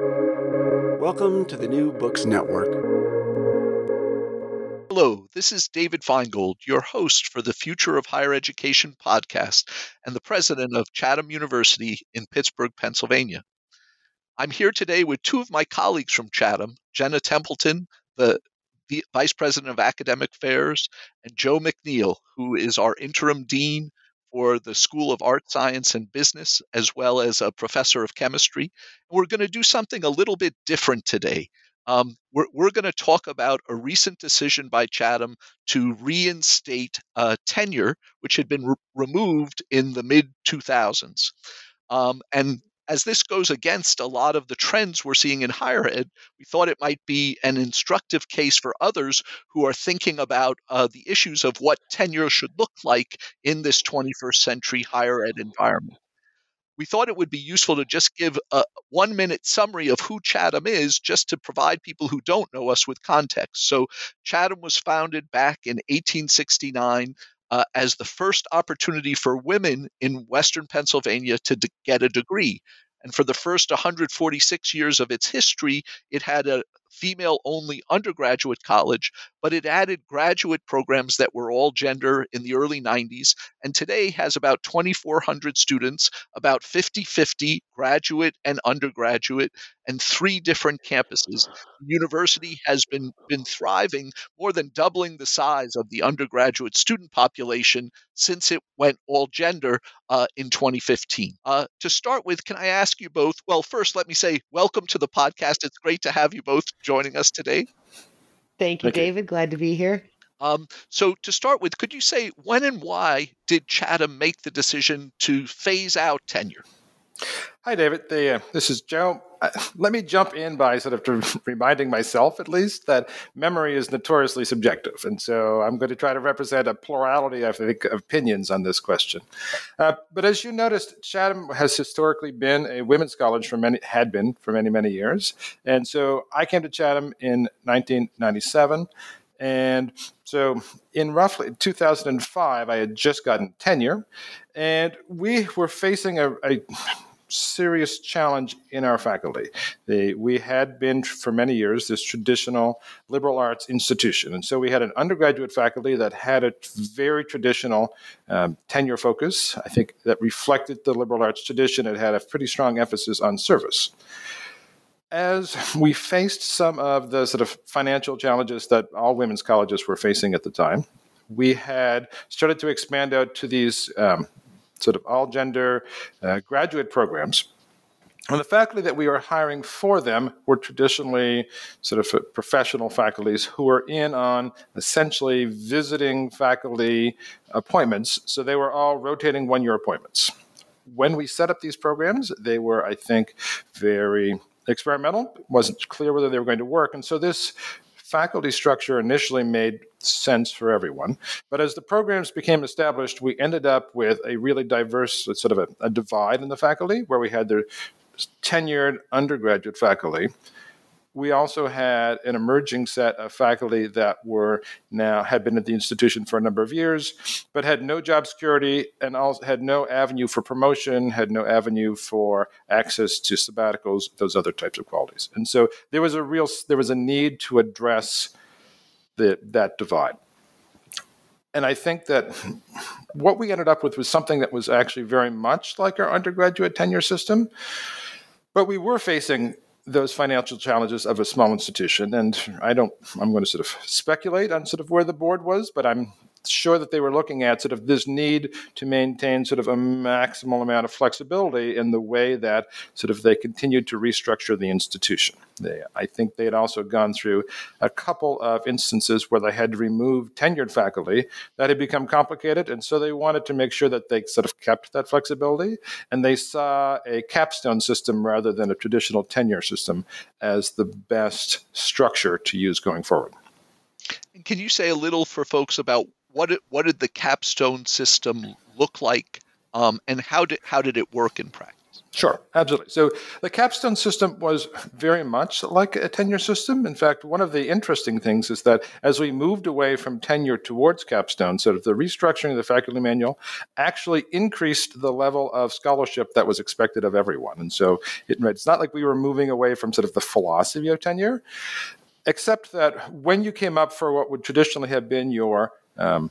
Welcome to the New Books Network. Hello, this is David Finegold, your host for the Future of Higher Education podcast and the president of Chatham University in Pittsburgh, Pennsylvania. I'm here today with two of my colleagues from Chatham, Jenna Templeton, the Vice President of Academic Affairs, and Joe MacNeil, who is our interim dean for the School of Art, Science, and Business, as well as a professor of chemistry. And we're going to do something a little bit different today. Um, we're, we're going to talk about a recent decision by Chatham to reinstate uh, tenure, which had been re- removed in the mid 2000s. Um, and as this goes against a lot of the trends we're seeing in higher ed, we thought it might be an instructive case for others who are thinking about uh, the issues of what tenure should look like in this 21st century higher ed environment. We thought it would be useful to just give a one minute summary of who Chatham is, just to provide people who don't know us with context. So, Chatham was founded back in 1869 uh, as the first opportunity for women in Western Pennsylvania to d- get a degree. And for the first 146 years of its history, it had a female only undergraduate college, but it added graduate programs that were all gender in the early 90s, and today has about 2,400 students, about 50 50 graduate and undergraduate, and three different campuses. The university has been, been thriving, more than doubling the size of the undergraduate student population since it went all gender uh, in 2015. Uh, to start with, can I ask you both? Well, first, let me say welcome to the podcast. It's great to have you both joining us today. Thank you, Thank David. You. Glad to be here. Um, so, to start with, could you say when and why did Chatham make the decision to phase out tenure? Hi, David. The, uh, this is Joe. Uh, let me jump in by sort of reminding myself, at least, that memory is notoriously subjective. And so I'm going to try to represent a plurality, I think, of opinions on this question. Uh, but as you noticed, Chatham has historically been a women's college for many, had been for many, many years. And so I came to Chatham in 1997. And so in roughly 2005, I had just gotten tenure, and we were facing a, a serious challenge in our faculty. We had been for many years this traditional liberal arts institution. And so we had an undergraduate faculty that had a very traditional um, tenure focus. I think that reflected the liberal arts tradition. It had a pretty strong emphasis on service as we faced some of the sort of financial challenges that all women's colleges were facing at the time, we had started to expand out to these um, sort of all gender uh, graduate programs. And the faculty that we were hiring for them were traditionally sort of professional faculties who were in on essentially visiting faculty appointments. So they were all rotating one year appointments. When we set up these programs, they were, I think, very experimental. It wasn't clear whether they were going to work. And so this faculty structure initially made sense for everyone. But as the programs became established, we ended up with a really diverse sort of a, a divide in the faculty where we had the tenured undergraduate faculty we also had an emerging set of faculty that were now had been at the institution for a number of years, but had no job security and also had no avenue for promotion, had no avenue for access to sabbaticals, those other types of qualities. And so there was a real there was a need to address the, that divide. And I think that what we ended up with was something that was actually very much like our undergraduate tenure system. But we were facing those financial challenges of a small institution. And I don't, I'm going to sort of speculate on sort of where the board was, but I'm sure that they were looking at sort of this need to maintain sort of a maximal amount of flexibility in the way that sort of they continued to restructure the institution. They, I think they had also gone through a couple of instances where they had to remove tenured faculty that had become complicated, and so they wanted to make sure that they sort of kept that flexibility, and they saw a capstone system rather than a traditional tenure system as the best structure to use going forward. Can you say a little for folks about what did, what did the capstone system look like, um, and how did how did it work in practice? Sure, absolutely. So the capstone system was very much like a tenure system. In fact, one of the interesting things is that as we moved away from tenure towards capstone, sort of the restructuring of the faculty manual actually increased the level of scholarship that was expected of everyone. And so it, it's not like we were moving away from sort of the philosophy of tenure, except that when you came up for what would traditionally have been your um,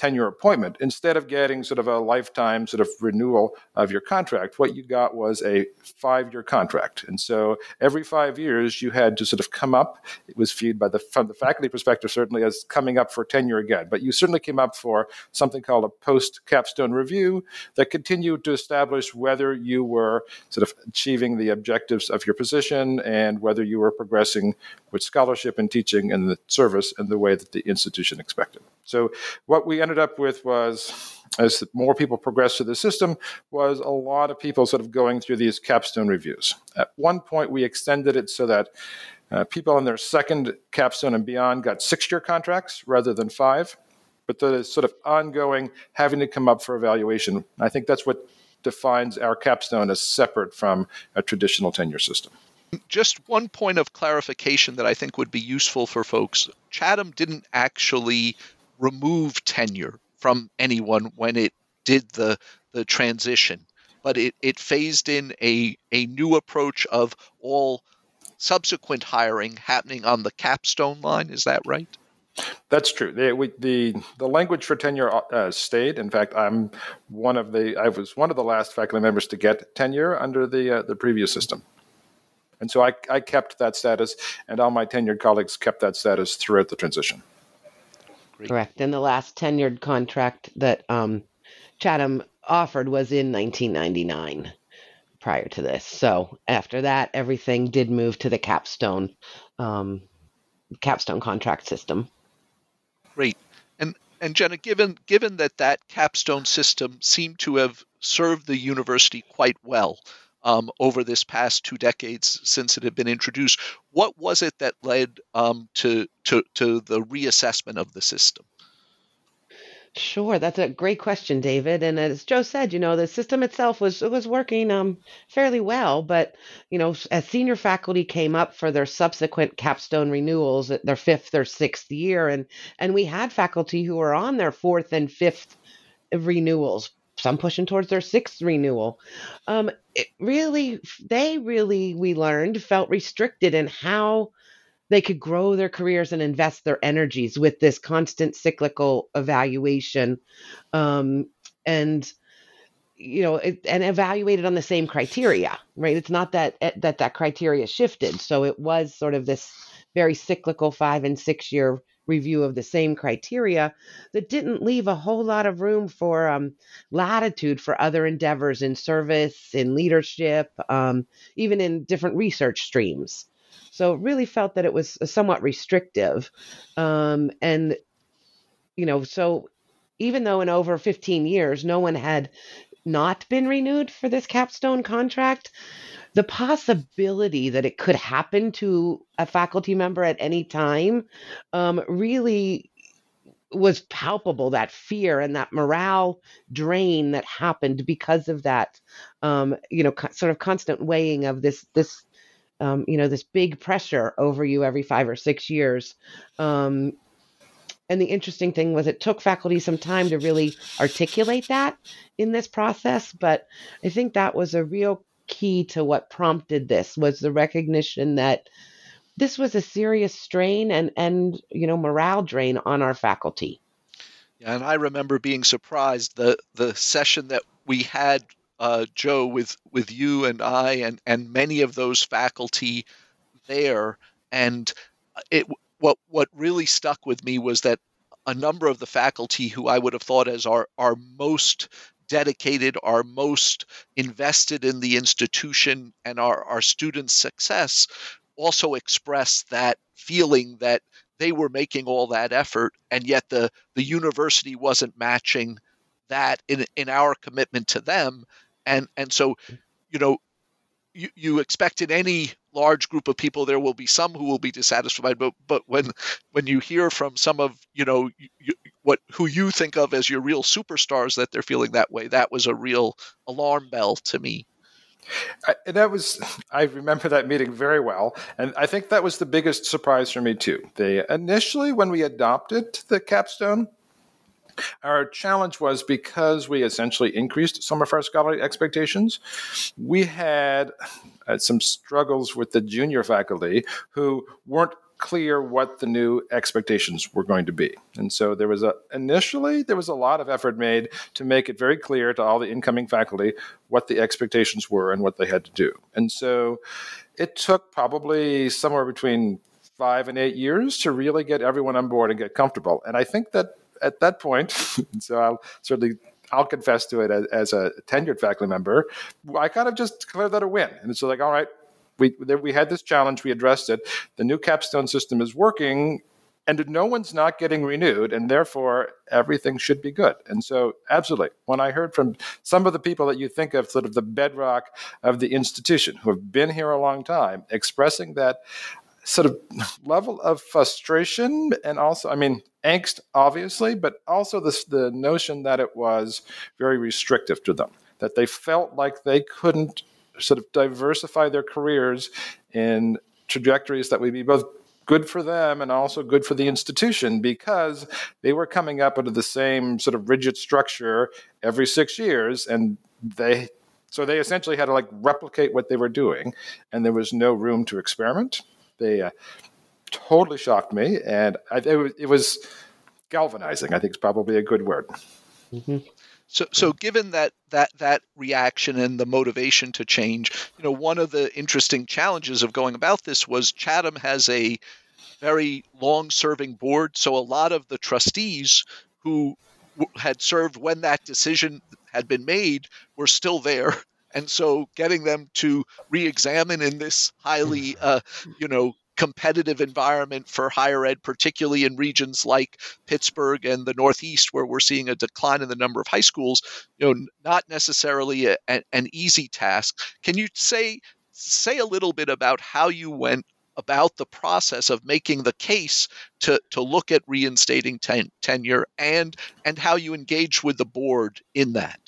tenure appointment. Instead of getting sort of a lifetime sort of renewal of your contract, what you got was a five year contract. And so every five years, you had to sort of come up. It was viewed by the from the faculty perspective certainly as coming up for tenure again. But you certainly came up for something called a post capstone review that continued to establish whether you were sort of achieving the objectives of your position and whether you were progressing with scholarship and teaching and the service in the way that the institution expected. So what we ended up with was as more people progressed through the system was a lot of people sort of going through these capstone reviews. At one point, we extended it so that uh, people on their second capstone and beyond got six year contracts rather than five. But the sort of ongoing having to come up for evaluation, I think that's what defines our capstone as separate from a traditional tenure system. Just one point of clarification that I think would be useful for folks. Chatham didn't actually remove tenure from anyone when it did the the transition, but it, it phased in a, a new approach of all subsequent hiring happening on the capstone line. Is that right? That's true. The, we, the, the language for tenure uh, stayed. In fact, I'm one of the I was one of the last faculty members to get tenure under the uh, the previous system, and so I, I kept that status, and all my tenured colleagues kept that status throughout the transition. Correct. And the last tenured contract that um, Chatham offered was in 1999 prior to this. So after that, everything did move to the capstone um, capstone contract system. Great. And and Jenna, given given that that capstone system seemed to have served the university quite well, um, over this past two decades since it had been introduced. What was it that led um, to, to, to the reassessment of the system? Sure, that's a great question, David. And as Joe said, you know, the system itself was was working um, fairly well, but you know, as senior faculty came up for their subsequent capstone renewals, their fifth or sixth year, and and we had faculty who were on their fourth and fifth renewals some pushing towards their sixth renewal. Um, it really, they really, we learned, felt restricted in how they could grow their careers and invest their energies with this constant cyclical evaluation. Um, and you know it, and evaluated on the same criteria right it's not that eh, that that criteria shifted so it was sort of this very cyclical five and six year review of the same criteria that didn't leave a whole lot of room for um, latitude for other endeavors in service, in leadership, um, even in different research streams. So really felt that it was somewhat restrictive. Um, and, you know, so even though in over 15 years, no one had not been renewed for this capstone contract, the possibility that it could happen to a faculty member at any time um, really was palpable that fear and that morale drain that happened because of that um, you know co- sort of constant weighing of this this um, you know this big pressure over you every five or six years. Um, and the interesting thing was it took faculty some time to really articulate that in this process but i think that was a real key to what prompted this was the recognition that this was a serious strain and and you know morale drain on our faculty. Yeah, and I remember being surprised the the session that we had uh, Joe with with you and I and and many of those faculty there and it what what really stuck with me was that a number of the faculty who I would have thought as our our most dedicated, are most invested in the institution and our, our students' success also express that feeling that they were making all that effort and yet the, the university wasn't matching that in, in our commitment to them. And and so you know you, you expect in any large group of people there will be some who will be dissatisfied but but when when you hear from some of you know what who you think of as your real superstars that they're feeling that way that was a real alarm bell to me I, that was, I remember that meeting very well. And I think that was the biggest surprise for me, too. They initially, when we adopted the capstone, our challenge was because we essentially increased some of our scholarly expectations, we had uh, some struggles with the junior faculty who weren't clear what the new expectations were going to be. And so there was a initially there was a lot of effort made to make it very clear to all the incoming faculty what the expectations were and what they had to do. And so it took probably somewhere between 5 and 8 years to really get everyone on board and get comfortable. And I think that at that point, so I'll certainly I'll confess to it as, as, a tenured faculty member. I kind of just declared that a win, and it's like, all right, we we had this challenge, we addressed it. The new capstone system is working, and no one's not getting renewed, and therefore everything should be good. And so, absolutely, when I heard from some of the people that you think of, sort of the bedrock of the institution, who have been here a long time, expressing that sort of level of frustration and also, I mean, angst, obviously, but also this the notion that it was very restrictive to them, that they felt like they couldn't sort of diversify their careers in trajectories that would be both good for them and also good for the institution because they were coming up under the same sort of rigid structure every six years and they so they essentially had to like replicate what they were doing and there was no room to experiment they uh, totally shocked me and I, it, was, it was galvanizing i think is probably a good word mm-hmm. So, so given that that that reaction and the motivation to change, you know, one of the interesting challenges of going about this was Chatham has a very long-serving board, so a lot of the trustees who had served when that decision had been made were still there. And so getting them to re-examine in this highly uh, you know competitive environment for higher ed, particularly in regions like Pittsburgh and the Northeast, where we're seeing a decline in the number of high schools. You know, not necessarily a, a, an easy task. Can you say say a little bit about how you went about the process of making the case to to look at reinstating ten, tenure and and how you engage with the board in that?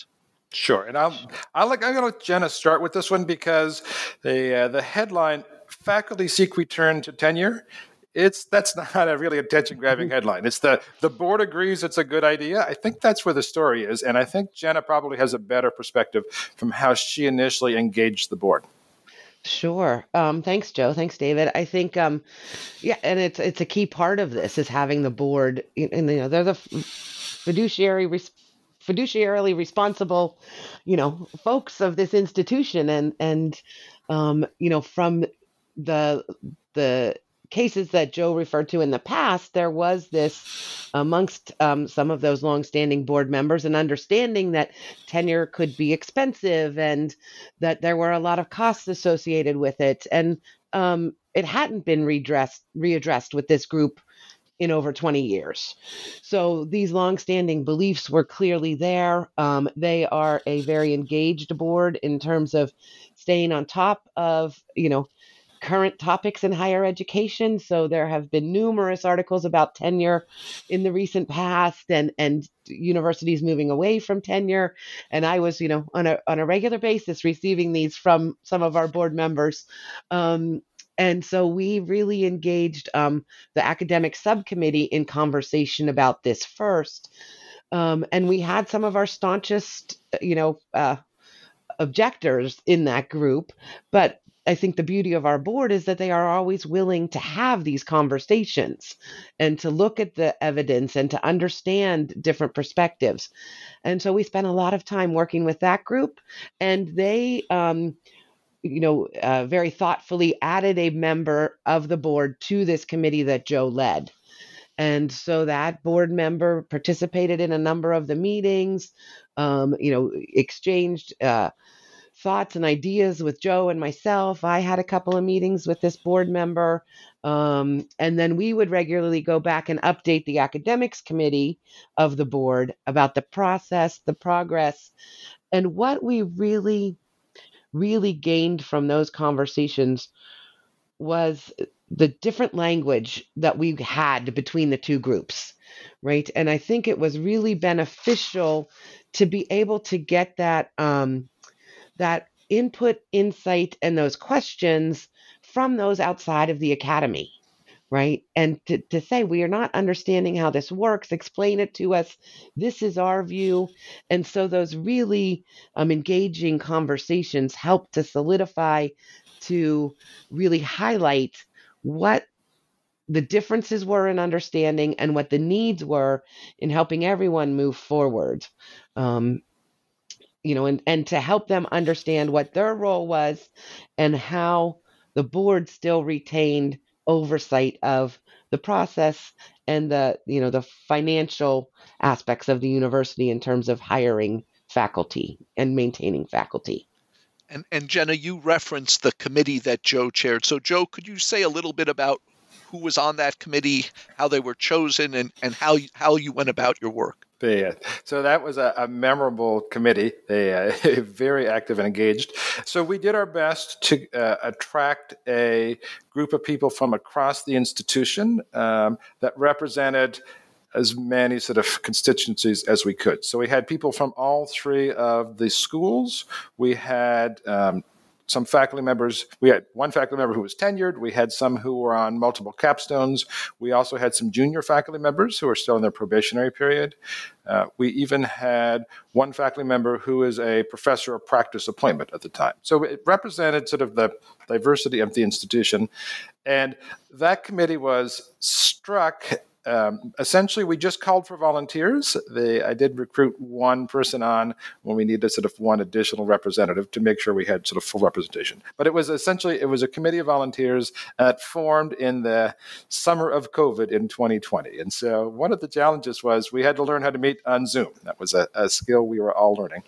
Sure, and I'm I like I'm going to let Jenna start with this one because the uh, the headline faculty seek return to tenure it's that's not a really attention grabbing headline. It's the the board agrees it's a good idea. I think that's where the story is, and I think Jenna probably has a better perspective from how she initially engaged the board. Sure. Um, thanks, Joe. Thanks, David. I think, um, yeah, and it's it's a key part of this is having the board, and you know, they're the fiduciary res- fiduciarily responsible, you know, folks of this institution, and and um, you know, from the the cases that Joe referred to in the past, there was this amongst um, some of those longstanding board members an understanding that tenure could be expensive and that there were a lot of costs associated with it. And um, it hadn't been redressed, readdressed with this group in over 20 years. So these longstanding beliefs were clearly there. Um, they are a very engaged board in terms of staying on top of, you know, current topics in higher education. So there have been numerous articles about tenure in the recent past and, and universities moving away from tenure. And I was, you know, on a, on a regular basis receiving these from some of our board members. Um, and so we really engaged um, the academic subcommittee in conversation about this first. Um, and we had some of our staunchest, you know, uh, objectors in that group, but I think the beauty of our board is that they are always willing to have these conversations and to look at the evidence and to understand different perspectives. And so we spent a lot of time working with that group, and they, um, you know, uh, very thoughtfully added a member of the board to this committee that Joe led. And so that board member participated in a number of the meetings, um, you know, exchanged. Uh, thoughts and ideas with Joe and myself. I had a couple of meetings with this board member. Um, and then we would regularly go back and update the academics committee of the board about the process, the progress, and what we really, really gained from those conversations was the different language that we had between the two groups, right? And I think it was really beneficial to be able to get that um, that input, insight, and those questions from those outside of the academy right? And to, to say, we are not understanding how this works, explain it to us. This is our view. And so those really um, engaging conversations help to solidify, to really highlight what the differences were in understanding and what the needs were in helping everyone move forward. Um, you know, and, and to help them understand what their role was and how the board still retained oversight of the process and the you know the financial aspects of the university in terms of hiring faculty and maintaining faculty. And, and Jenna, you referenced the committee that Joe chaired. So, Joe, could you say a little bit about who was on that committee, how they were chosen, and, and how, you, how you went about your work? Yeah. So that was a, a memorable committee. They uh, very active and engaged. So we did our best to uh, attract a group of people from across the institution um, that represented as many sort of constituencies as we could. So we had people from all three of the schools. We had um, some faculty members. We had one faculty member who was tenured. We had some who were on multiple capstones. We also had some junior faculty members who are still in their probationary period. Uh, we even had one faculty member who is a professor of practice appointment at the time. So it represented sort of the diversity of the institution. And that committee was struck um, essentially, we just called for volunteers. They, I did recruit one person on when we needed sort of one additional representative to make sure we had sort of full representation. But it was essentially it was a committee of volunteers that formed in the summer of COVID in 2020. And so one of the challenges was we had to learn how to meet on Zoom. That was a, a skill we were all learning.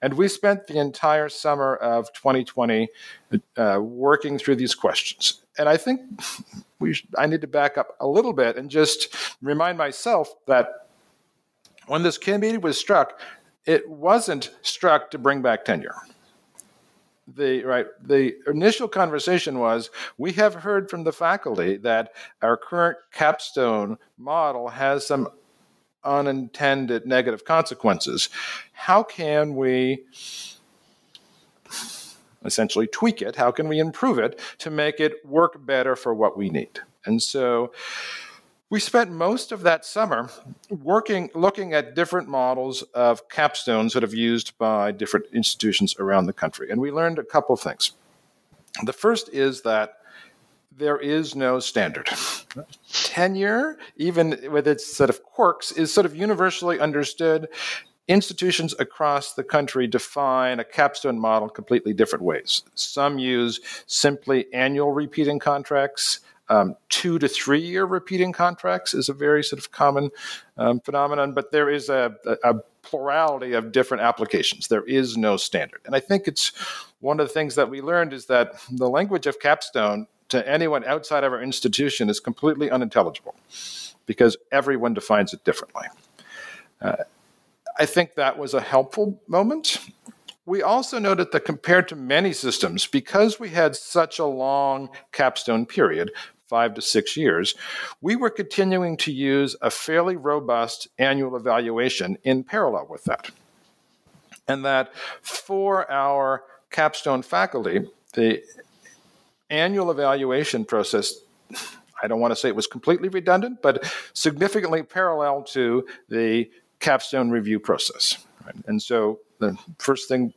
And we spent the entire summer of 2020 uh, working through these questions. And I think we should, I need to back up a little bit and just remind myself that when this committee was struck, it wasn't struck to bring back tenure. The right the initial conversation was we have heard from the faculty that our current capstone model has some unintended negative consequences. How can we essentially tweak it? How can we improve it to make it work better for what we need? And so we spent most of that summer working, looking at different models of capstones that have used by different institutions around the country. And we learned a couple of things. The first is that there is no standard. Tenure, even with its set of quirks, is sort of universally understood institutions across the country define a capstone model completely different ways. Some use simply annual repeating contracts. Um, two to three year repeating contracts is a very sort of common um, phenomenon, but there is a, a, a plurality of different applications. There is no standard. And I think it's one of the things that we learned is that the language of capstone to anyone outside of our institution is completely unintelligible because everyone defines it differently. Uh, I think that was a helpful moment. We also noted that compared to many systems, because we had such a long capstone period, five to six years, we were continuing to use a fairly robust annual evaluation in parallel with that. And that for our capstone faculty, the annual evaluation process I don't want to say it was completely redundant, but significantly parallel to the capstone review process. Right? And so the first thing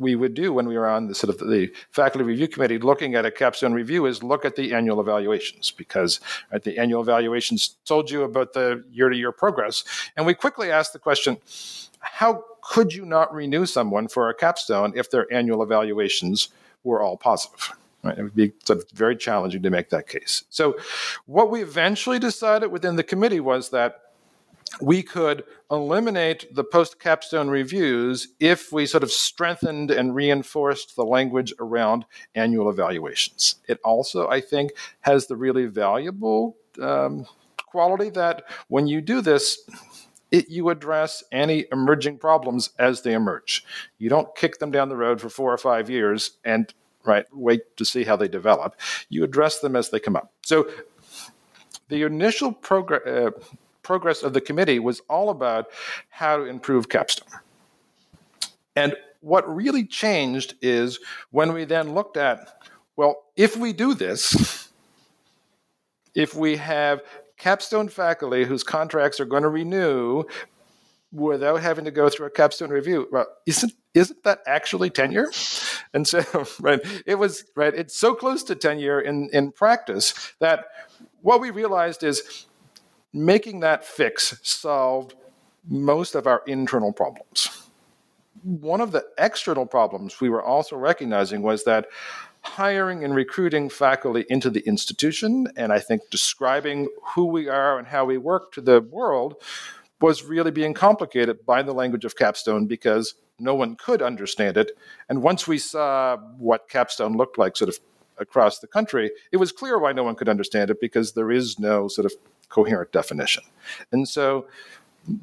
we would do when we were on the sort of the faculty review committee looking at a capstone review is look at the annual evaluations because right, the annual evaluations told you about the year-to-year progress and we quickly asked the question how could you not renew someone for a capstone if their annual evaluations were all positive Right? It would be sort of very challenging to make that case. So, what we eventually decided within the committee was that we could eliminate the post capstone reviews if we sort of strengthened and reinforced the language around annual evaluations. It also, I think, has the really valuable um, quality that when you do this, it, you address any emerging problems as they emerge. You don't kick them down the road for four or five years and right wait to see how they develop. You address them as they come up. So the initial program. Uh, progress of the committee was all about how to improve capstone. And what really changed is when we then looked at, well, if we do this, if we have capstone faculty whose contracts are going to renew without having to go through a capstone review, well, isn't isn't that actually tenure? And so, right, it was right. It's so close to tenure in in practice that what we realized is making that fix solved most of our internal problems. One of the external problems we were also recognizing was that hiring and recruiting faculty into the institution, and I think describing who we are and how we work to the world was really being complicated by the language of Capstone because no one could understand it. And once we saw what Capstone looked like, sort of across the country, it was clear why no one could understand it because there is no sort of coherent definition. And so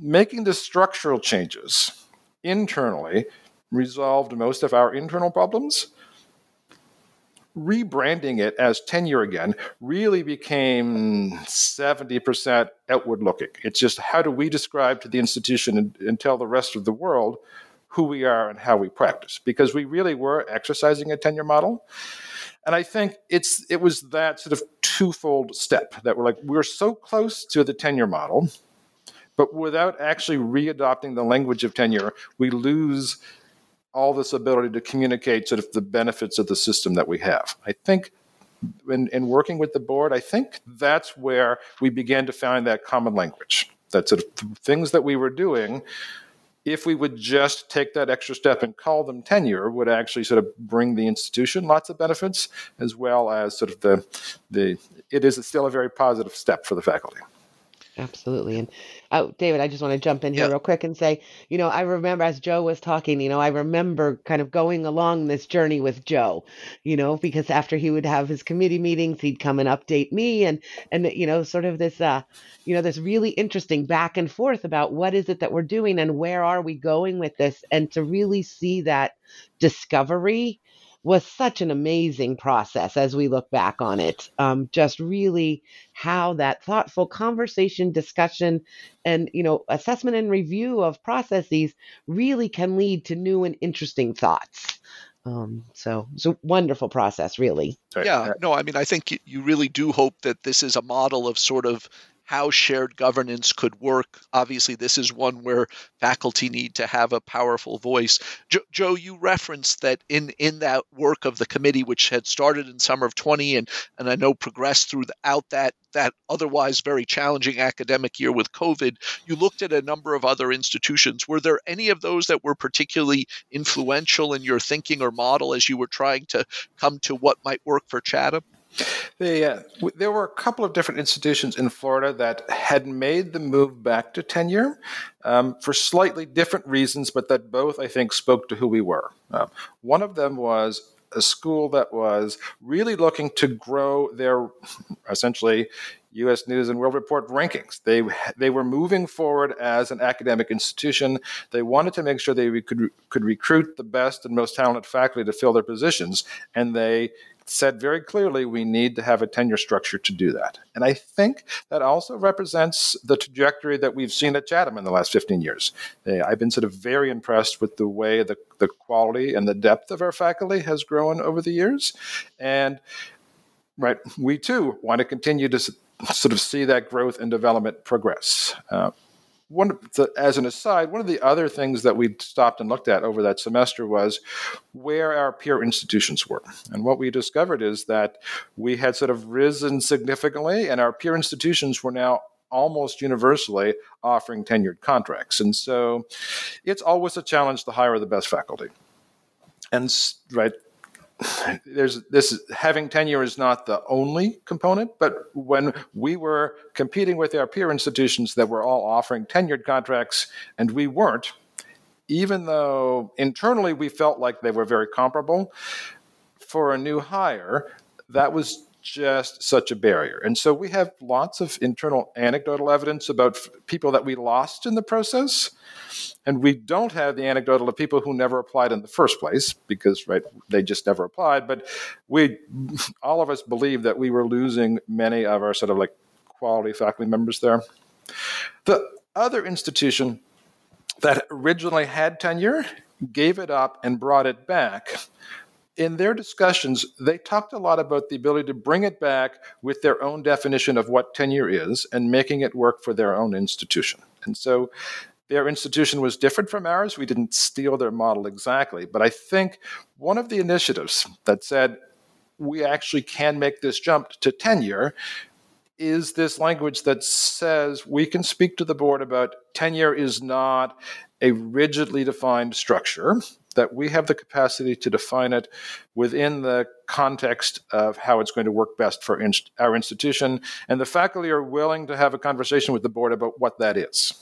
making the structural changes internally resolved most of our internal problems. Rebranding it as tenure again really became 70% outward looking. It's just how do we describe to the institution and, and tell the rest of the world who we are and how we practice? Because we really were exercising a tenure model. And I think it's it was that sort of twofold step that we're like, we're so close to the tenure model, but without actually readopting the language of tenure, we lose all this ability to communicate sort of the benefits of the system that we have. I think in, in working with the board, I think that's where we began to find that common language. That sort of things that we were doing if we would just take that extra step and call them tenure would actually sort of bring the institution lots of benefits as well as sort of the the it is still a very positive step for the faculty Absolutely. And oh, David, I just want to jump in here real quick and say, you know, I remember as Joe was talking, you know, I remember kind of going along this journey with Joe, you know, because after he would have his committee meetings, he'd come and update me and and you know, sort of this uh, you know, this really interesting back and forth about what is it that we're doing and where are we going with this and to really see that discovery was such an amazing process as we look back on it. Um, just really how that thoughtful conversation, discussion, and you know assessment and review of processes really can lead to new and interesting thoughts. Um, so it's a wonderful process, really. Yeah, no, I mean, I think you- you really do hope that this is a model of sort of how shared governance could work. Obviously, this is one where faculty need to have a powerful voice. Jo- Joe, you referenced that in in that work of the committee, which had started in summer of 20 and and I know progressed throughout that that otherwise very challenging academic year with COVID, you looked at a number of other institutions. Were there any of those that were particularly influential in your thinking or model as you were trying to come to what might work for Chatham? They, uh, w- there were a couple of different institutions in Florida that had made the move back to tenure um, for slightly different reasons, but that both, I think, spoke to who we were. Uh, one of them was a school that was really looking to grow their essentially U.S. News and World Report rankings. They they were moving forward as an academic institution. They wanted to make sure they could could recruit the best and most talented faculty to fill their positions, and they said very clearly we need to have a tenure structure to do that. And I think that also represents the trajectory that we've seen at Chatham in the last 15 years. I've been sort of very impressed with the way the, the quality and the depth of our faculty has grown over the years. And right, we too want to continue to sort of see that growth and development progress. Uh, one, as an aside, one of the other things that we stopped and looked at over that semester was where our peer institutions were. And what we discovered is that we had sort of risen significantly, and our peer institutions were now almost universally offering tenured contracts. And so it's always a challenge to hire the best faculty. And right, there's this having tenure is not the only component, but when we were competing with our peer institutions that were all offering tenured contracts and we weren't, even though internally we felt like they were very comparable, for a new hire, that was just such a barrier. And so we have lots of internal anecdotal evidence about f- people that we lost in the process. And we don't have the anecdotal of people who never applied in the first place because, right, they just never applied. But we, all of us believe that we were losing many of our sort of like quality faculty members there. The other institution that originally had tenure gave it up and brought it back, in their discussions, they talked a lot about the ability to bring it back with their own definition of what tenure is and making it work for their own institution. And so their institution was different from ours. We didn't steal their model exactly. But I think one of the initiatives that said we actually can make this jump to tenure is this language that says we can speak to the board about tenure is not a rigidly defined structure, that we have the capacity to define it within the context of how it's going to work best for our institution. And the faculty are willing to have a conversation with the board about what that is.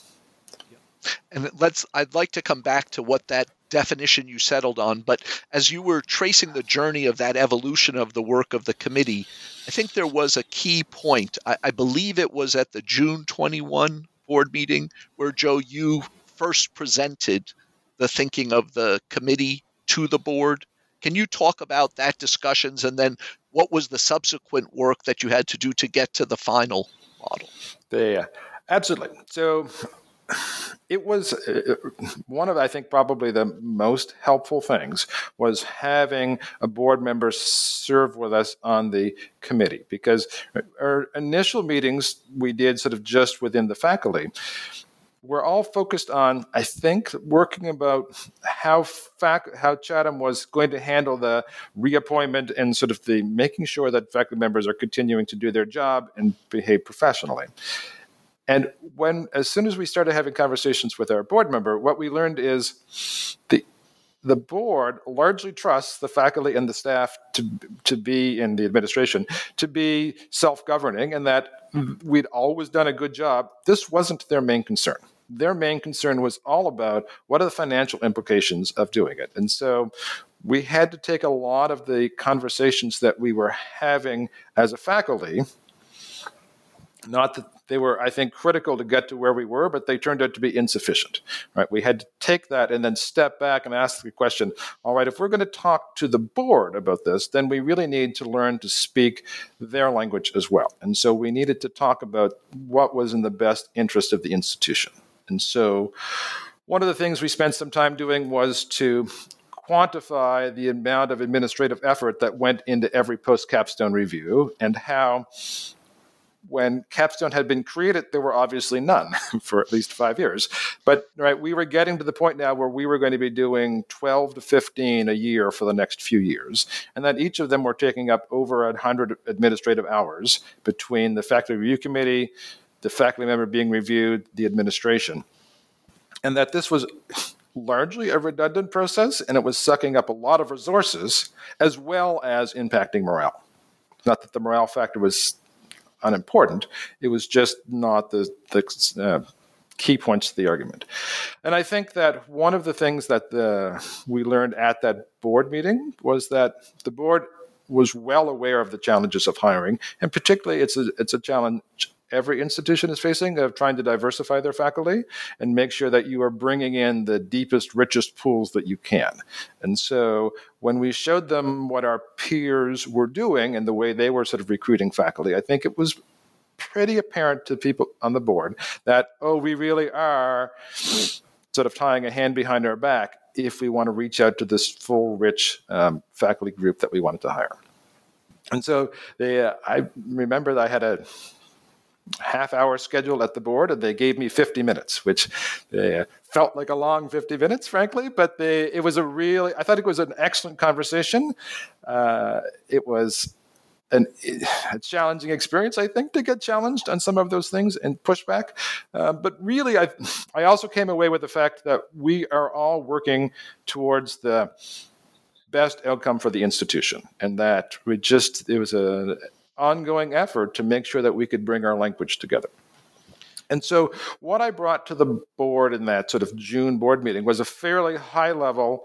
And let's I'd like to come back to what that definition you settled on, but as you were tracing the journey of that evolution of the work of the committee, I think there was a key point. I, I believe it was at the June 21 board meeting where Joe, you first presented the thinking of the committee to the board. Can you talk about that discussions and then what was the subsequent work that you had to do to get to the final model? Yeah, absolutely. So it was uh, one of i think probably the most helpful things was having a board member serve with us on the committee because our initial meetings we did sort of just within the faculty we're all focused on, I think, working about how fac- how Chatham was going to handle the reappointment and sort of the making sure that faculty members are continuing to do their job and behave professionally. And when, as soon as we started having conversations with our board member, what we learned is the the board largely trusts the faculty and the staff to to be in the administration to be self-governing, and that we'd always done a good job. This wasn't their main concern. Their main concern was all about what are the financial implications of doing it, and so we had to take a lot of the conversations that we were having as a faculty not that they were, I think, critical to get to where we were, but they turned out to be insufficient. Right? We had to take that and then step back and ask the question: All right, if we're going to talk to the board about this, then we really need to learn to speak their language as well. And so we needed to talk about what was in the best interest of the institution. And so one of the things we spent some time doing was to quantify the amount of administrative effort that went into every post capstone review and how when Capstone had been created, there were obviously none for at least five years. But right, we were getting to the point now where we were going to be doing 12 to 15 a year for the next few years, and that each of them were taking up over 100 administrative hours between the faculty review committee, the faculty member being reviewed, the administration, and that this was largely a redundant process, and it was sucking up a lot of resources as well as impacting morale. Not that the morale factor was unimportant. It was just not the the uh, key points to the argument. And I think that one of the things that the, we learned at that board meeting was that the board was well aware of the challenges of hiring, and particularly it's a it's a challenge every institution is facing of trying to diversify their faculty and make sure that you are bringing in the deepest, richest pools that you can. And so when we showed them what our peers were doing and the way they were sort of recruiting faculty, I think it was pretty apparent to people on the board that, oh, we really are sort of tying a hand behind our back if we want to reach out to this full, rich um, faculty group that we wanted to hire. And so they, uh, I remember that I had a half hour schedule at the board and they gave me 50 minutes which uh, felt like a long 50 minutes frankly but they, it was a really i thought it was an excellent conversation. Uh, it was an, a challenging experience i think to get challenged on some of those things and push back. Uh, but really I, I also came away with the fact that we are all working towards the best outcome for the institution and that we just it was a ongoing effort to make sure that we could bring our language together. And so, what I brought to the board in that sort of June board meeting was a fairly high level.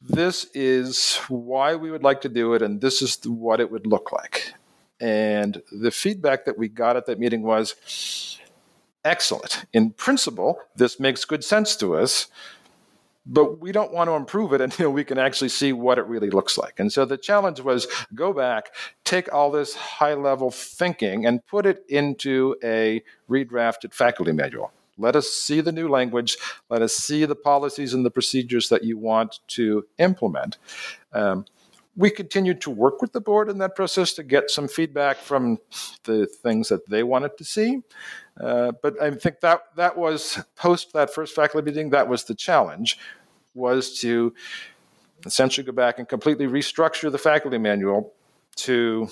This is why we would like to do it, and this is what it would look like. And the feedback that we got at that meeting was excellent. In principle, this makes good sense to us but we don't want to improve it until we can actually see what it really looks like. And so the challenge was go back, take all this high level thinking and put it into a redrafted faculty manual. Let us see the new language. Let us see the policies and the procedures that you want to implement. Um, we continued to work with the board in that process to get some feedback from the things that they wanted to see. Uh, but I think that that was post that first faculty meeting. That was the challenge, was to essentially go back and completely restructure the faculty manual to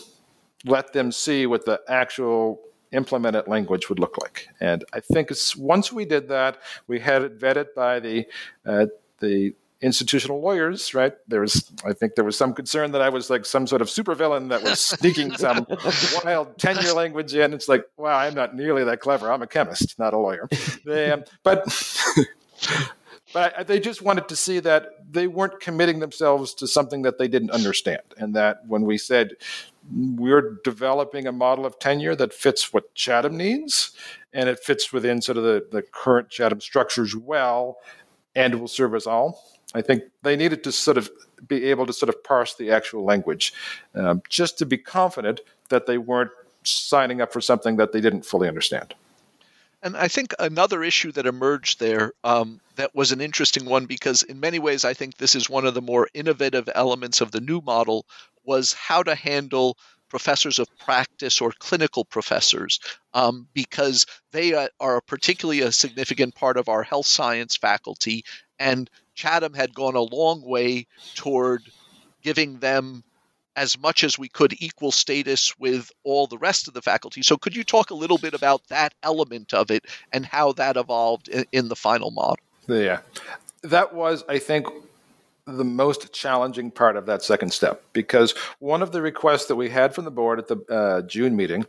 let them see what the actual implemented language would look like. And I think once we did that, we had it vetted by the uh, the institutional lawyers, right? There was, I think, there was some concern that I was like some sort of supervillain that was sneaking some wild tenure language in. It's like, wow, I'm not nearly that clever. I'm a chemist, not a lawyer. They, um, but. but they just wanted to see that they weren't committing themselves to something that they didn't understand, and that when we said we're developing a model of tenure that fits what Chatham needs, and it fits within sort of the, the current Chatham structures well, and will serve us all. I think they needed to sort of be able to sort of parse the actual language, um, just to be confident that they weren't signing up for something that they didn't fully understand. And I think another issue that emerged there um, that was an interesting one because, in many ways, I think this is one of the more innovative elements of the new model was how to handle professors of practice or clinical professors um, because they uh, are particularly a significant part of our health science faculty and Chatham had gone a long way toward giving them as much as we could equal status with all the rest of the faculty. So, could you talk a little bit about that element of it and how that evolved in, in the final model? Yeah, that was, I think, the most challenging part of that second step because one of the requests that we had from the board at the uh, June meeting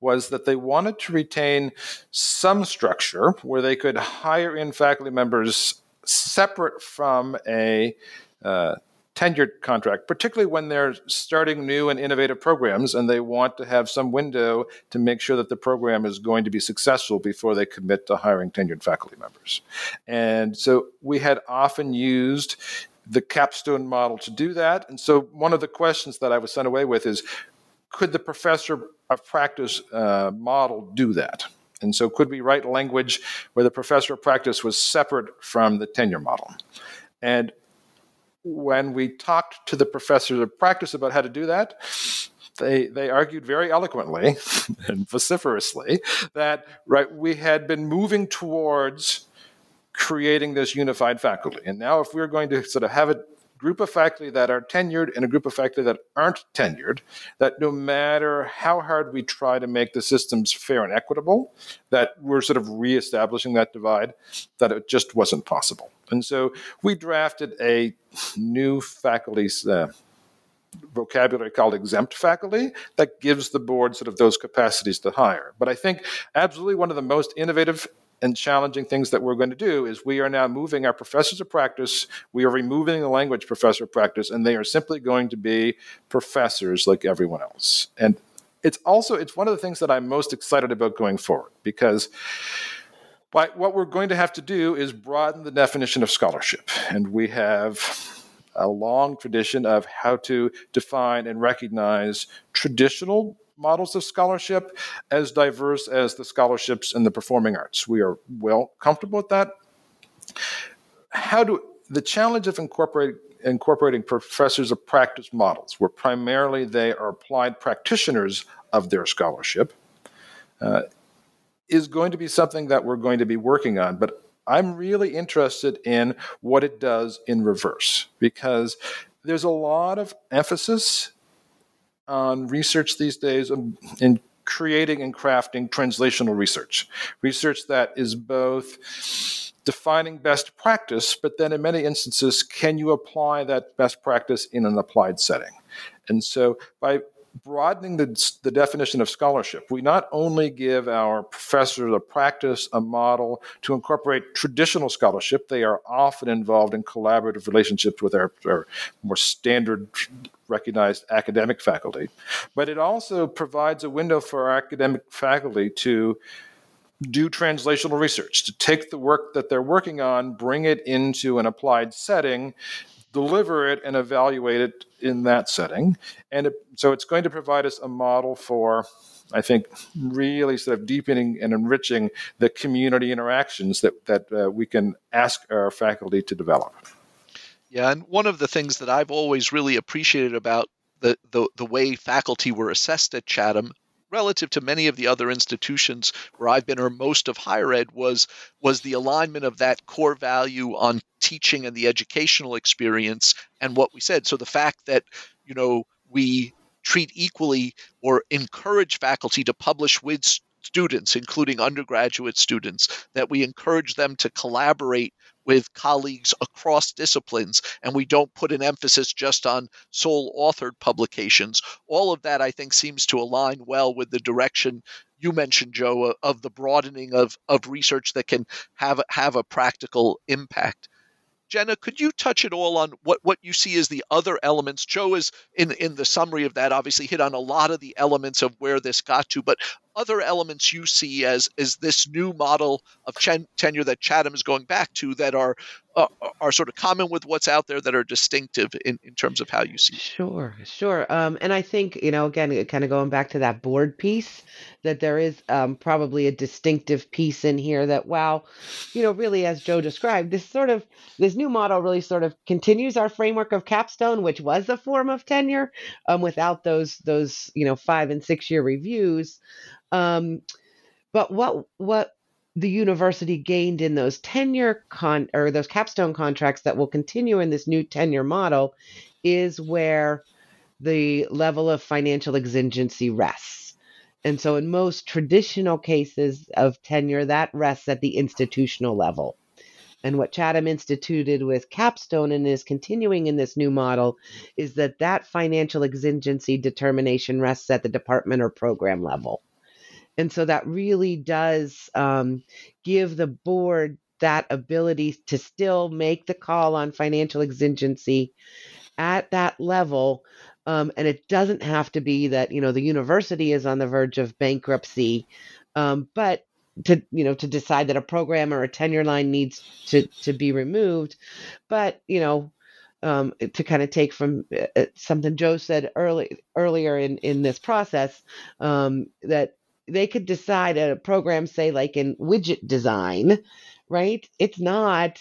was that they wanted to retain some structure where they could hire in faculty members separate from a uh, tenured contract, particularly when they're starting new and innovative programs and they want to have some window to make sure that the program is going to be successful before they commit to hiring tenured faculty members. And so we had often used the capstone model to do that. And so one of the questions that I was sent away with is could the professor of practice uh, model do that? And so, could we write language where the professor of practice was separate from the tenure model? And when we talked to the professors of practice about how to do that, they, they argued very eloquently and vociferously that right we had been moving towards creating this unified faculty. And now, if we we're going to sort of have it group of faculty that are tenured and a group of faculty that aren't tenured, that no matter how hard we try to make the systems fair and equitable, that we're sort of reestablishing that divide, that it just wasn't possible. And so we drafted a new faculty's. uh, vocabulary called exempt faculty that gives the board sort of those capacities to hire. But I think absolutely one of the most innovative and challenging things that we're going to do is we are now moving our professors of practice, we are removing the language professor of practice, and they are simply going to be professors like everyone else. And it's also it's one of the things that I'm most excited about going forward because what we're going to have to do is broaden the definition of scholarship. And we have a long tradition of how to define and recognize traditional models of scholarship as diverse as the scholarships in the performing arts. We are well comfortable with that. How do the challenge of incorporating incorporating professors of practice models, where primarily they are applied practitioners of their scholarship, uh, is going to be something that we're going to be working on. But I'm really interested in what it does in reverse because there's a lot of emphasis on research these days in creating and crafting translational research, research that is both defining best practice, but then in many instances, can you apply that best practice in an applied setting? And so by broadening the, the definition of scholarship, we not only give our professors a practice a model to incorporate traditional scholarship, they are often involved in collaborative relationships with our, our more standard recognized academic faculty, but it also provides a window for our academic faculty to do translational research, to take the work that they're working on, bring it into an applied setting deliver it and evaluate it in that setting. And it, so it's going to provide us a model for, I think, really sort of deepening and enriching the community interactions that, that uh, we can ask our faculty to develop. Yeah, and one of the things that I've always really appreciated about the, the, the way faculty were assessed at Chatham relative to many of the other institutions where I've been or most of higher ed was was the alignment of that core value on teaching and the educational experience and what we said. So the fact that, you know, we treat equally or encourage faculty to publish with students, including undergraduate students, that we encourage them to collaborate with colleagues across disciplines, and we don't put an emphasis just on sole authored publications. All of that, I think, seems to align well with the direction you mentioned, Joe, of the broadening of, of research that can have have a practical impact. Jenna, could you touch at all on what, what you see as the other elements? Joe is in in the summary of that obviously hit on a lot of the elements of where this got to, but other elements you see as as this new model of chen- tenure that Chatham is going back to that are uh, are sort of common with what's out there that are distinctive in, in terms of how you see. Sure, sure. Um, and I think, you know, again, kind of going back to that board piece, that there is um, probably a distinctive piece in here that, wow, you know, really, as Joe described, this sort of, this new model really sort of continues our framework of capstone, which was a form of tenure um, without those, those, you know, five and six year reviews. Um, but what, what, the university gained in those tenure con or those capstone contracts that will continue in this new tenure model is where the level of financial exigency rests. And so in most traditional cases of tenure that rests at the institutional level. And what Chatham instituted with Capstone and is continuing in this new model is that that financial exigency determination rests at the department or program level. And so that really does um, give the board that ability to still make the call on financial exigency at that level. Um, and it doesn't have to be that, you know, the university is on the verge of bankruptcy, um, but to you know to decide that a program or a tenure line needs to to be removed but you know um, to kind of take from uh, uh, something Joe said early earlier in in this process um, that they could decide a program, say like in widget design, right? It's not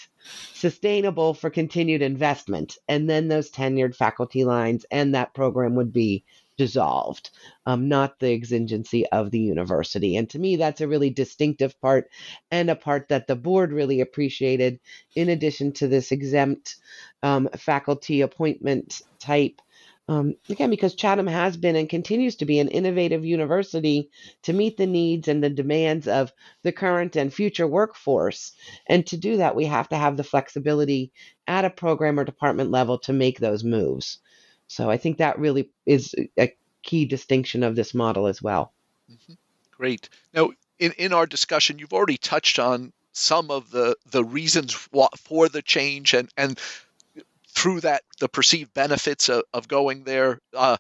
sustainable for continued investment. And then those tenured faculty lines and that program would be dissolved, um, not the exigency of the university. And to me, that's a really distinctive part and a part that the board really appreciated, in addition to this exempt um, faculty appointment type um, again, because Chatham has been and continues to be an innovative university to meet the needs and the demands of the current and future workforce. And to do that, we have to have the flexibility at a program or department level to make those moves. So I think that really is a key distinction of this model as well. Mm-hmm. Great. Now, in, in our discussion, you've already touched on some of the, the reasons for the change and, and through that the perceived benefits of, of going there, uh,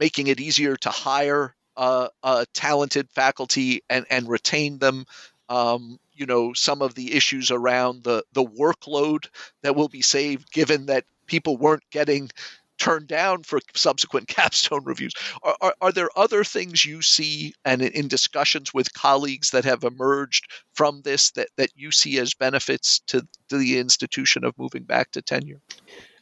making it easier to hire uh, uh, talented faculty and, and retain them. Um, you know, some of the issues around the, the workload that will be saved, given that people weren't getting turned down for subsequent capstone reviews. Are, are, are there other things you see and in, discussions with colleagues that have emerged from this that, that you see as benefits to, to the institution of moving back to tenure?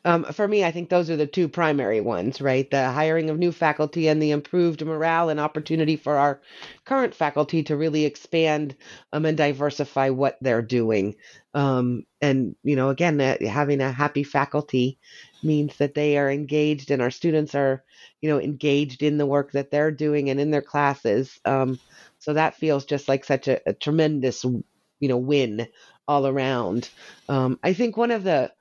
Um, for me, I think those are the two primary ones, right? The hiring of new faculty and the improved morale and opportunity for our current faculty to really expand um, and diversify what they're doing. Um, and, you know, again, uh, having a happy faculty means that they are engaged and our students are, you know, engaged in the work that they're doing and in their classes. Um, so that feels just like such a, a tremendous, you know, win all around. Um, I think one of the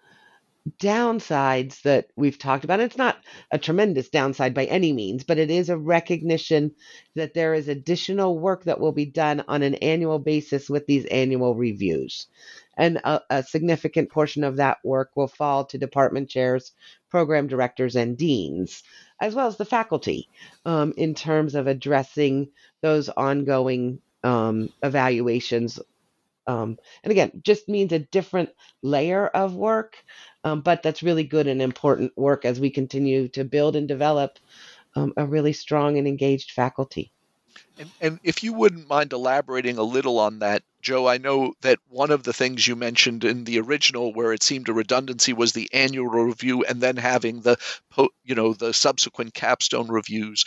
downsides that we've talked about. It's not a tremendous downside by any means, but it is a recognition that there is additional work that will be done on an annual basis with these annual reviews. And a, a significant portion of that work will fall to department chairs, program directors, and deans, as well as the faculty, um, in terms of addressing those ongoing um, evaluations Um, and again, just means a different layer of work, um, but that's really good and important work as we continue to build and develop um, a really strong and engaged faculty. And, and if you wouldn't mind elaborating a little on that, Joe, I know that one of the things you mentioned in the original, where it seemed a redundancy, was the annual review, and then having the, you know, the subsequent capstone reviews.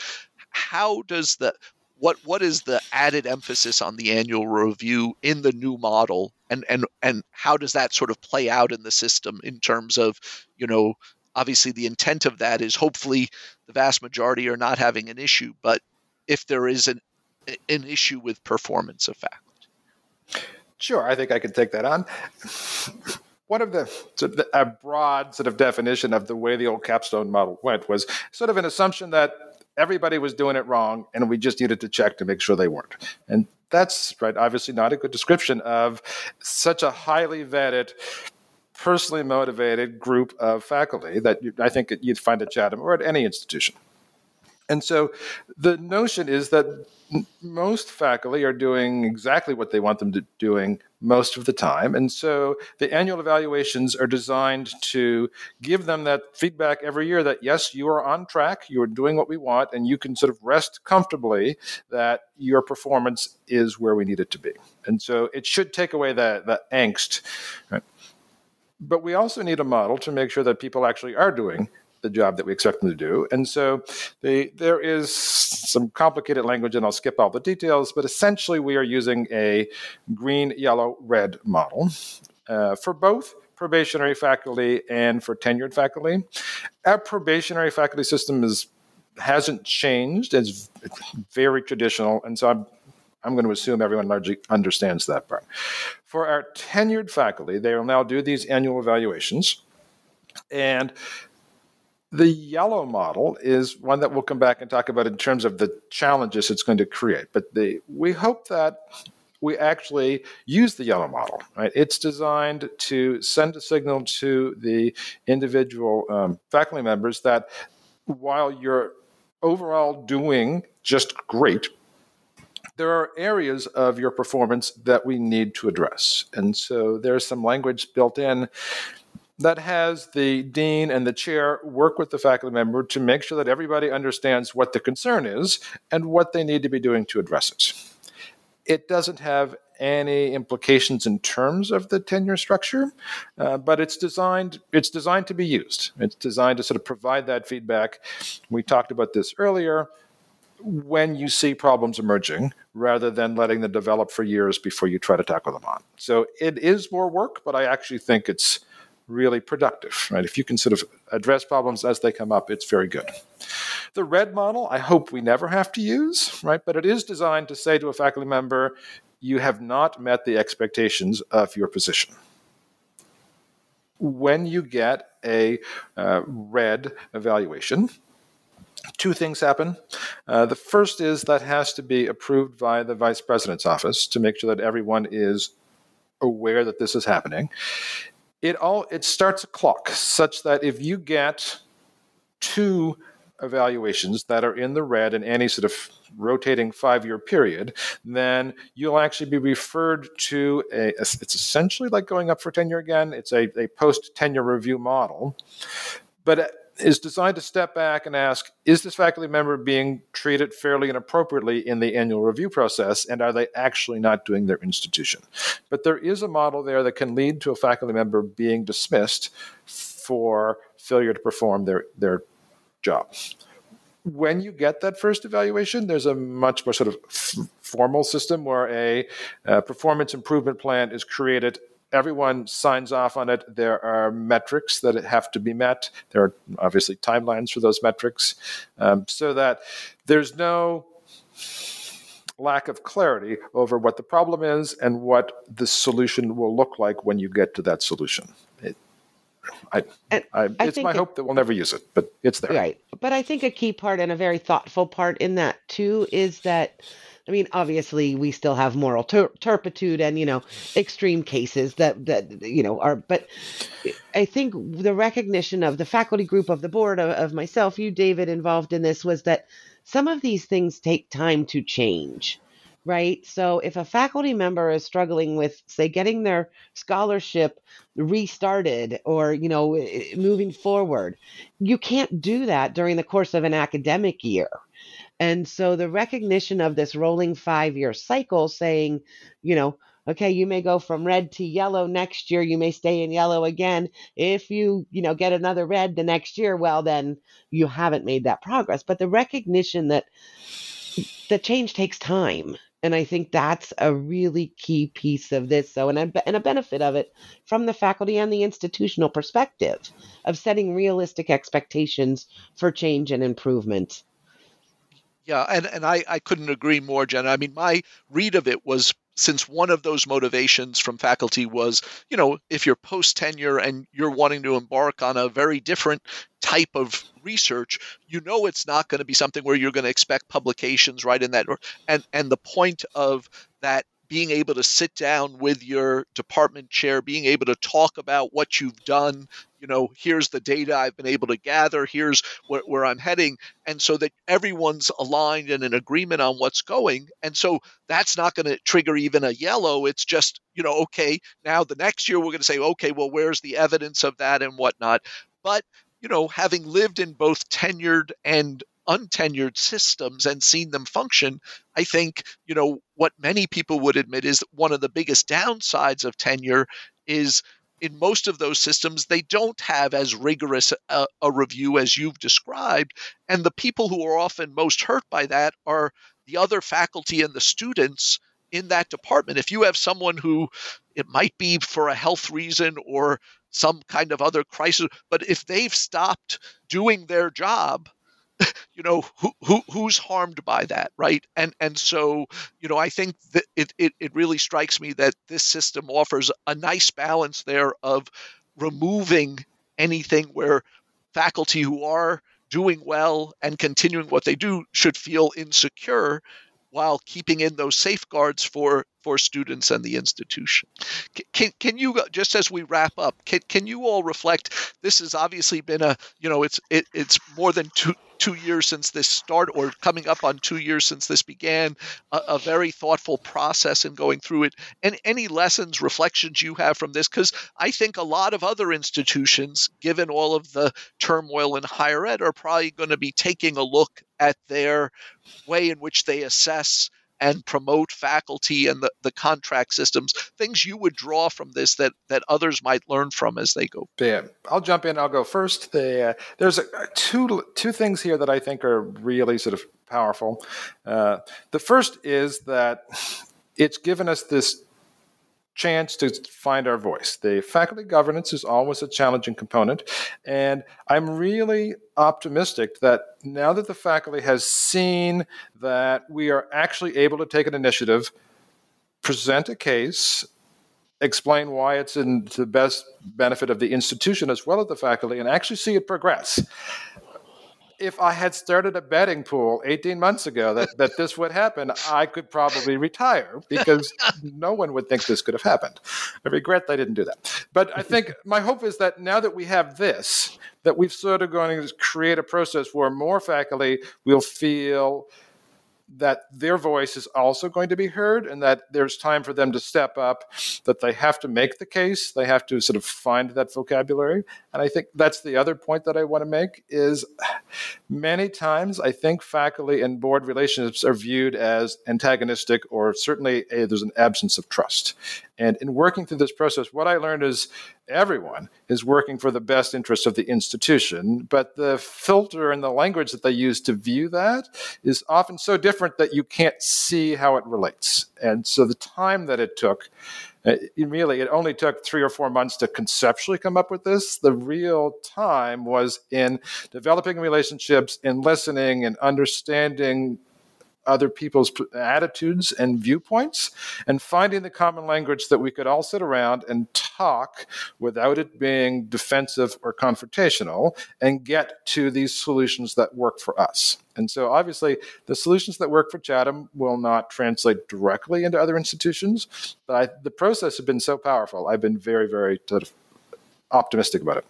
How does the what what is the added emphasis on the annual review in the new model, and and and how does that sort of play out in the system in terms of, you know, obviously the intent of that is hopefully the vast majority are not having an issue, but if there is an an issue with performance of faculty? Sure, I think I can take that on. One of the, sort of a broad sort of definition of the way the old capstone model went was sort of an assumption that everybody was doing it wrong and we just needed to check to make sure they weren't. And that's right, obviously not a good description of such a highly vetted, personally motivated group of faculty that you, I think you'd find at Chatham or at any institution. And so the notion is that most faculty are doing exactly what they want them to doing most of the time. And so the annual evaluations are designed to give them that feedback every year that yes, you are on track, you are doing what we want, and you can sort of rest comfortably that your performance is where we need it to be. And so it should take away that, that angst. Right? But we also need a model to make sure that people actually are doing the job that we expect them to do. And so they, there is some complicated language, and I'll skip all the details, but essentially we are using a green, yellow, red model uh, for both probationary faculty and for tenured faculty. Our probationary faculty system is hasn't changed. It's very traditional, and so I'm I'm going to assume everyone largely understands that part. For our tenured faculty, they will now do these annual evaluations, and the yellow model is one that we'll come back and talk about in terms of the challenges it's going to create. But the, we hope that we actually use the yellow model. Right? It's designed to send a signal to the individual um, faculty members that while you're overall doing just great, there are areas of your performance that we need to address. And so there's some language built in that has the dean and the chair work with the faculty member to make sure that everybody understands what the concern is and what they need to be doing to address it. It doesn't have any implications in terms of the tenure structure, uh, but it's designed it's designed to be used. It's designed to sort of provide that feedback. We talked about this earlier when you see problems emerging rather than letting them develop for years before you try to tackle them on. So it is more work, but I actually think it's really productive, right? If you can sort of address problems as they come up, it's very good. The red model, I hope we never have to use, right? But it is designed to say to a faculty member, you have not met the expectations of your position. When you get a uh, red evaluation, two things happen. Uh, the first is that has to be approved by the vice president's office to make sure that everyone is aware that this is happening it all it starts a clock such that if you get two evaluations that are in the red in any sort of rotating five year period, then you'll actually be referred to a, it's essentially like going up for tenure again. It's a, a post tenure review model. But is designed to step back and ask Is this faculty member being treated fairly and appropriately in the annual review process? And are they actually not doing their institution? But there is a model there that can lead to a faculty member being dismissed for failure to perform their, their job. When you get that first evaluation, there's a much more sort of formal system where a, a performance improvement plan is created everyone signs off on it. There are metrics that have to be met. There are obviously timelines for those metrics, um, so that there's no lack of clarity over what the problem is and what the solution will look like when you get to that solution. I, I, I, it's my it, hope that we'll never use it, but it's there. Right. But I think a key part and a very thoughtful part in that too is that I mean, obviously, we still have moral tur- turpitude and you know extreme cases that that you know are. But I think the recognition of the faculty group of the board of, of myself, you, David, involved in this was that some of these things take time to change. Right? So if a faculty member is struggling with, say, getting their scholarship restarted or, you know, moving forward, you can't do that during the course of an academic year. And so the recognition of this rolling five year cycle saying, you know, okay you may go from red to yellow next year you may stay in yellow again if you you know get another red the next year well then you haven't made that progress but the recognition that the change takes time and i think that's a really key piece of this so and a, and a benefit of it from the faculty and the institutional perspective of setting realistic expectations for change and improvement yeah, and, and I, I couldn't agree more, Jen. I mean, my read of it was since one of those motivations from faculty was, you know, if you're post tenure and you're wanting to embark on a very different type of research, you know it's not going to be something where you're going to expect publications right in that and and the point of that being able to sit down with your department chair, being able to talk about what you've done, you know, here's the data I've been able to gather, here's where, where, I'm heading, and so that everyone's aligned and in agreement on what's going. And so that's not going to trigger even a yellow. It's just, you know, okay, now the next year we're going to say, okay, well, where's the evidence of that and whatnot? But you know, having lived in both tenured and untenured systems and seen them function, I think, you know, what many people would admit is that one of the biggest downsides of tenure is in most of those systems, they don't have as rigorous a, a, review as you've described. And the people who are often most hurt by that are the other faculty and the students in that department. If you have someone who it might be for a health reason or some kind of other crisis, but if they've stopped doing their job, you know who, who who's harmed by that right? And and so you know i think that it, it it really strikes me that this system offers a nice balance there of removing anything where faculty who are doing well and continuing what they do should feel insecure while keeping in those safeguards for for students and the institution. Can, can you uh, just as we wrap up, can, can you all reflect? This has obviously been a you know it's it, it's more than two two years since this start or coming up on two years since this began, a, a very thoughtful process in going through it. And any lessons, reflections you have from this? Because I think a lot of other institutions, given all of the turmoil in higher ed, are probably going to be taking a look at their way in which they assess and promote faculty and the, the contract systems, things you would draw from this that, that others might learn from as they go. Yeah, I'll jump in. I'll go first. The, uh, there's a, two, two things here that I think are really sort of powerful. Uh, the first is that it's given us this chance to find our voice. The faculty governance is always a challenging component, and I'm really optimistic that now that the faculty has seen that we are actually able to take an initiative, present a case, explain why it's in the best benefit of the institution as well as the faculty, and actually see it progress if I had started a betting pool 18 months ago that, that this would happen, I could probably retire because no one would think this could have happened. I regret I didn't do that. But I think my hope is that now that we have this, that we've sort of going to create a process where more faculty will feel that their voice is also going to be heard and that there's time for them to step up, that they have to make the case, they have to sort of find that vocabulary. And I think that's the other point that I want to make is many times I think faculty and board relationships are viewed as antagonistic or certainly a, there's an absence of trust. And in working through this process, what I learned is everyone is working for the best interest of the institution, but the filter and the language that they use to view that is often so different that you can't see how it relates. And so the time that it took, uh, it really, it only took three or four months to conceptually come up with this. The real time was in developing relationships, in listening, and understanding other people's attitudes and viewpoints and finding the common language that we could all sit around and talk without it being defensive or confrontational and get to these solutions that work for us. And so, obviously, the solutions that work for Chatham will not translate directly into other institutions, but I, the process has been so powerful. I've been very, very optimistic about it.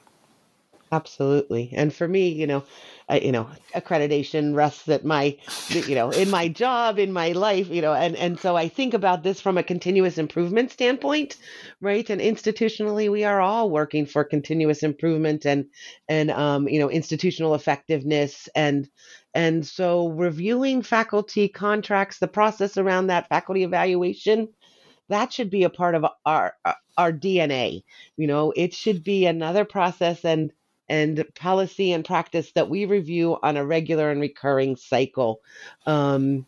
Absolutely. And for me, you know, you know, accreditation rests at my, you know, in my job, in my life, you know, and and so I think about this from a continuous improvement standpoint, right? And institutionally, we are all working for continuous improvement and and um, you know, institutional effectiveness and and so reviewing faculty contracts, the process around that faculty evaluation, that should be a part of our our DNA. You know, it should be another process and and policy and practice that we review on a regular and recurring cycle um,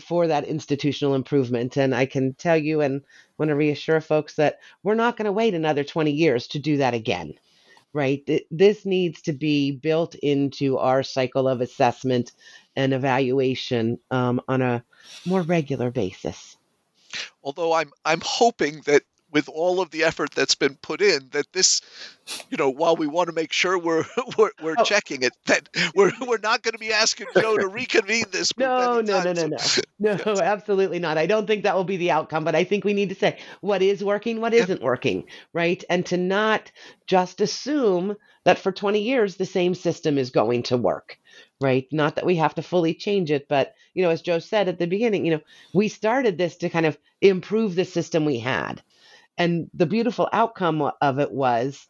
for that institutional improvement. And I can tell you and want to reassure folks that we're not going to wait another 20 years to do that again. Right? This needs to be built into our cycle of assessment and evaluation um, on a more regular basis. Although I'm I'm hoping that with all of the effort that's been put in that this you know while we want to make sure we're we're, we're oh. checking it that we're we're not going to be asking joe to reconvene this no no no no no no. No absolutely not. I don't think that will be the outcome but i think we need to say what is working what isn't yeah. working right? And to not just assume that for 20 years the same system is going to work right? Not that we have to fully change it but you know as joe said at the beginning you know we started this to kind of improve the system we had and the beautiful outcome of it was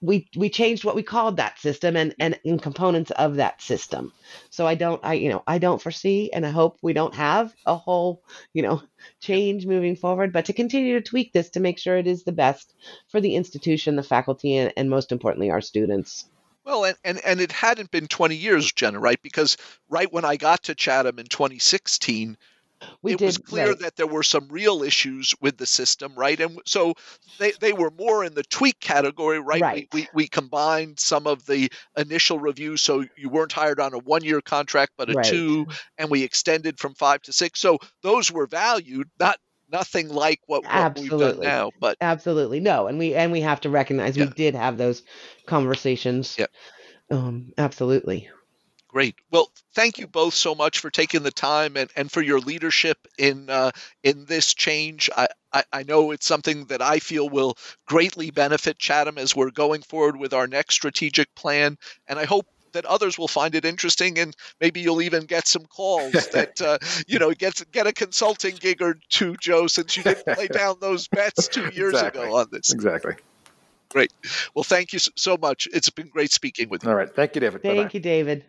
we we changed what we called that system and and in components of that system so i don't i you know i don't foresee and i hope we don't have a whole you know change moving forward but to continue to tweak this to make sure it is the best for the institution the faculty and, and most importantly our students well, and, and, and it hadn't been 20 years, Jenna, right? Because right when I got to Chatham in 2016, we it did, was clear right. that there were some real issues with the system, right? And so they, they were more in the tweak category, right? right. We, we, we combined some of the initial reviews, so you weren't hired on a one year contract, but a right. two, and we extended from five to six. So those were valued, not nothing like what, what we've done now. But absolutely no, and we and we have to recognize yeah. we did have those conversations. Yeah. Um, absolutely. Great. Well, thank you both so much for taking the time and, and for your leadership in uh, in this change. I, I, I, know it's something that I feel will greatly benefit Chatham as we're going forward with our next strategic plan. And I hope that others will find it interesting and maybe you'll even get some calls that uh, you know get get a consulting gig or two joe since you didn't lay down those bets two years exactly. ago on this exactly great well thank you so much it's been great speaking with you all right thank you david thank Bye-bye. you david